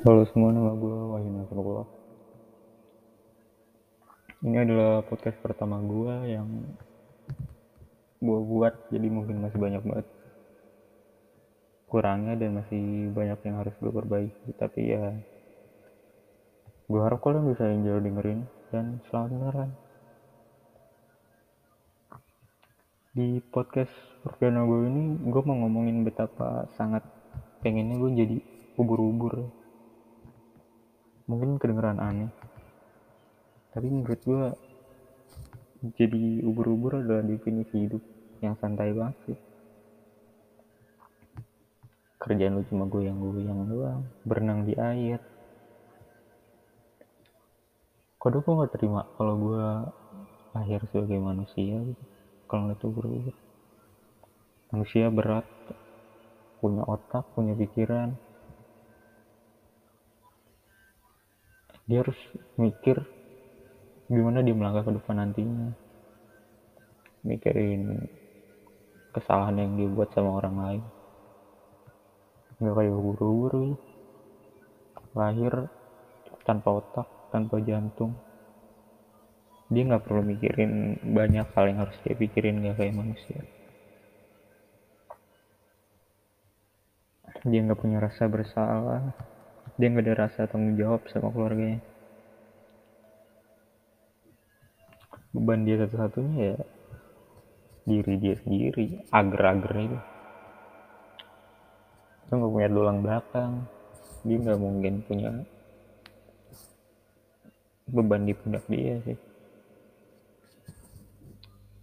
Halo semua, nama gue Wahyu Nasrullah. Ini adalah podcast pertama gue yang gue buat, jadi mungkin masih banyak banget kurangnya dan masih banyak yang harus gue perbaiki. Tapi ya, gue harap kalian bisa enjoy dengerin dan selamat mendengarkan. Di podcast perdana gue ini, gue mau ngomongin betapa sangat pengennya gue jadi ubur-ubur mungkin kedengeran aneh. Tapi menurut gue jadi ubur-ubur adalah definisi hidup yang santai banget sih. Kerjaan lu cuma goyang-goyang doang berenang di air. Kode gue gak terima kalau gue lahir sebagai manusia gitu kalau ngeliat ubur-ubur? Manusia berat punya otak punya pikiran dia harus mikir gimana dia melangkah ke depan nantinya. Mikirin kesalahan yang dia buat sama orang lain. Nggak kayak ubur-ubur lahir tanpa otak tanpa jantung. Dia nggak perlu mikirin banyak hal yang harus dia pikirin nggak kayak manusia. Dia nggak punya rasa bersalah dia nggak ada rasa tanggung jawab sama keluarganya. Beban dia satu-satunya ya diri dia sendiri agar-agar itu. Dia nggak punya tulang belakang. Dia nggak mungkin punya beban di pundak dia sih.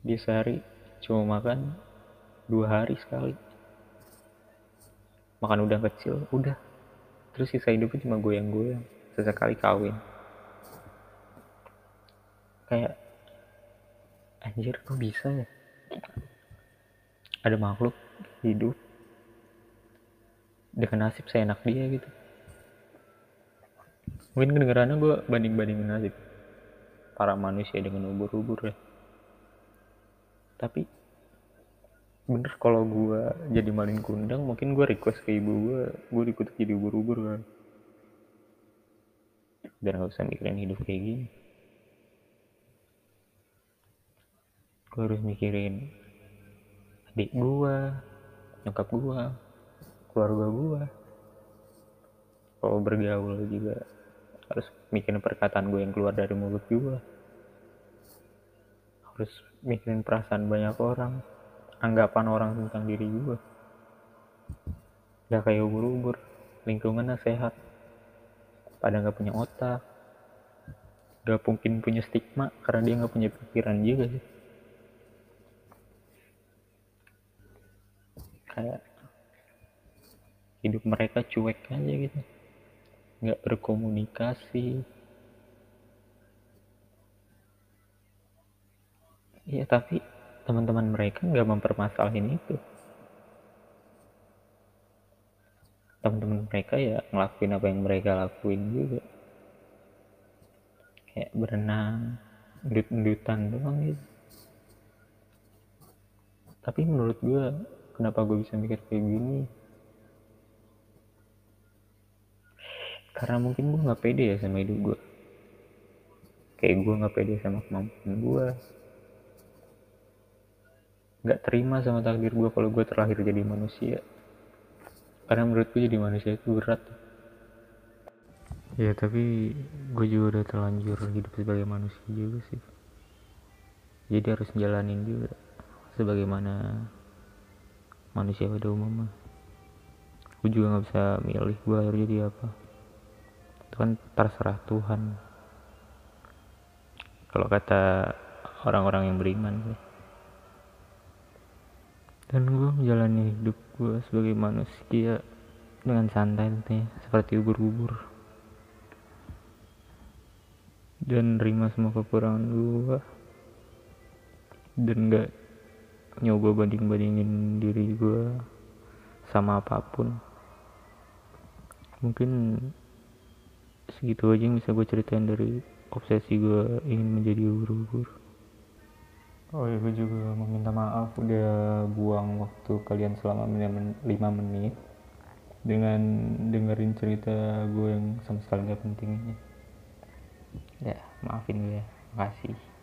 Dia sehari cuma makan dua hari sekali. Makan udah kecil udah terus sisa hidupnya cuma goyang-goyang sesekali kawin. Kayak anjir kok bisa ya? Ada makhluk hidup. Dengan nasib saya enak dia gitu. Mungkin kedengarannya gue banding-bandingin nasib para manusia dengan ubur-ubur ya. Tapi bener kalau gue jadi maling kundang mungkin gue request ke ibu gue gue ikut jadi ubur-ubur kan. Biar gak usah mikirin hidup kayak gini. Gue harus mikirin adik gue nyokap gue keluarga gue kalau bergaul juga harus mikirin perkataan gue yang keluar dari mulut gue harus mikirin perasaan banyak orang anggapan orang tentang diri gue gak kayak ubur-ubur lingkungannya sehat pada gak punya otak gak mungkin punya stigma karena dia gak punya pikiran juga sih. Kayak hidup mereka cuek aja gitu. Gak berkomunikasi. Iya tapi teman-teman mereka nggak mempermasalahin itu. Teman-teman mereka ya ngelakuin apa yang mereka lakuin juga. Kayak berenang endut-endutan doang gitu. Tapi menurut gue kenapa gue bisa mikir kayak gini? Karena mungkin gue nggak pede ya sama hidup gue kayak gue nggak pede sama kemampuan gue nggak terima sama takdir gue kalau gue terlahir jadi manusia. Karena menurut gue jadi manusia itu berat. Ya tapi gue juga udah terlanjur hidup sebagai manusia juga sih. Jadi harus jalanin juga sebagaimana manusia pada umumnya. Gue juga nggak bisa milih gue harus jadi apa. Itu kan terserah Tuhan. Kalau kata orang-orang yang beriman sih dan gue menjalani hidup gue sebagai manusia dengan santai tentunya seperti ubur-ubur. Dan terima semua kekurangan gue dan gak nyoba banding-bandingin diri gue sama apa pun. Mungkin segitu aja yang bisa gue ceritain dari obsesi gue ingin menjadi ubur-ubur Oh iya, gue juga meminta maaf. Udah buang waktu kalian selama 5 menit dengan dengerin cerita gue yang sama sekali gak penting ini. Ya maafin gue ya makasih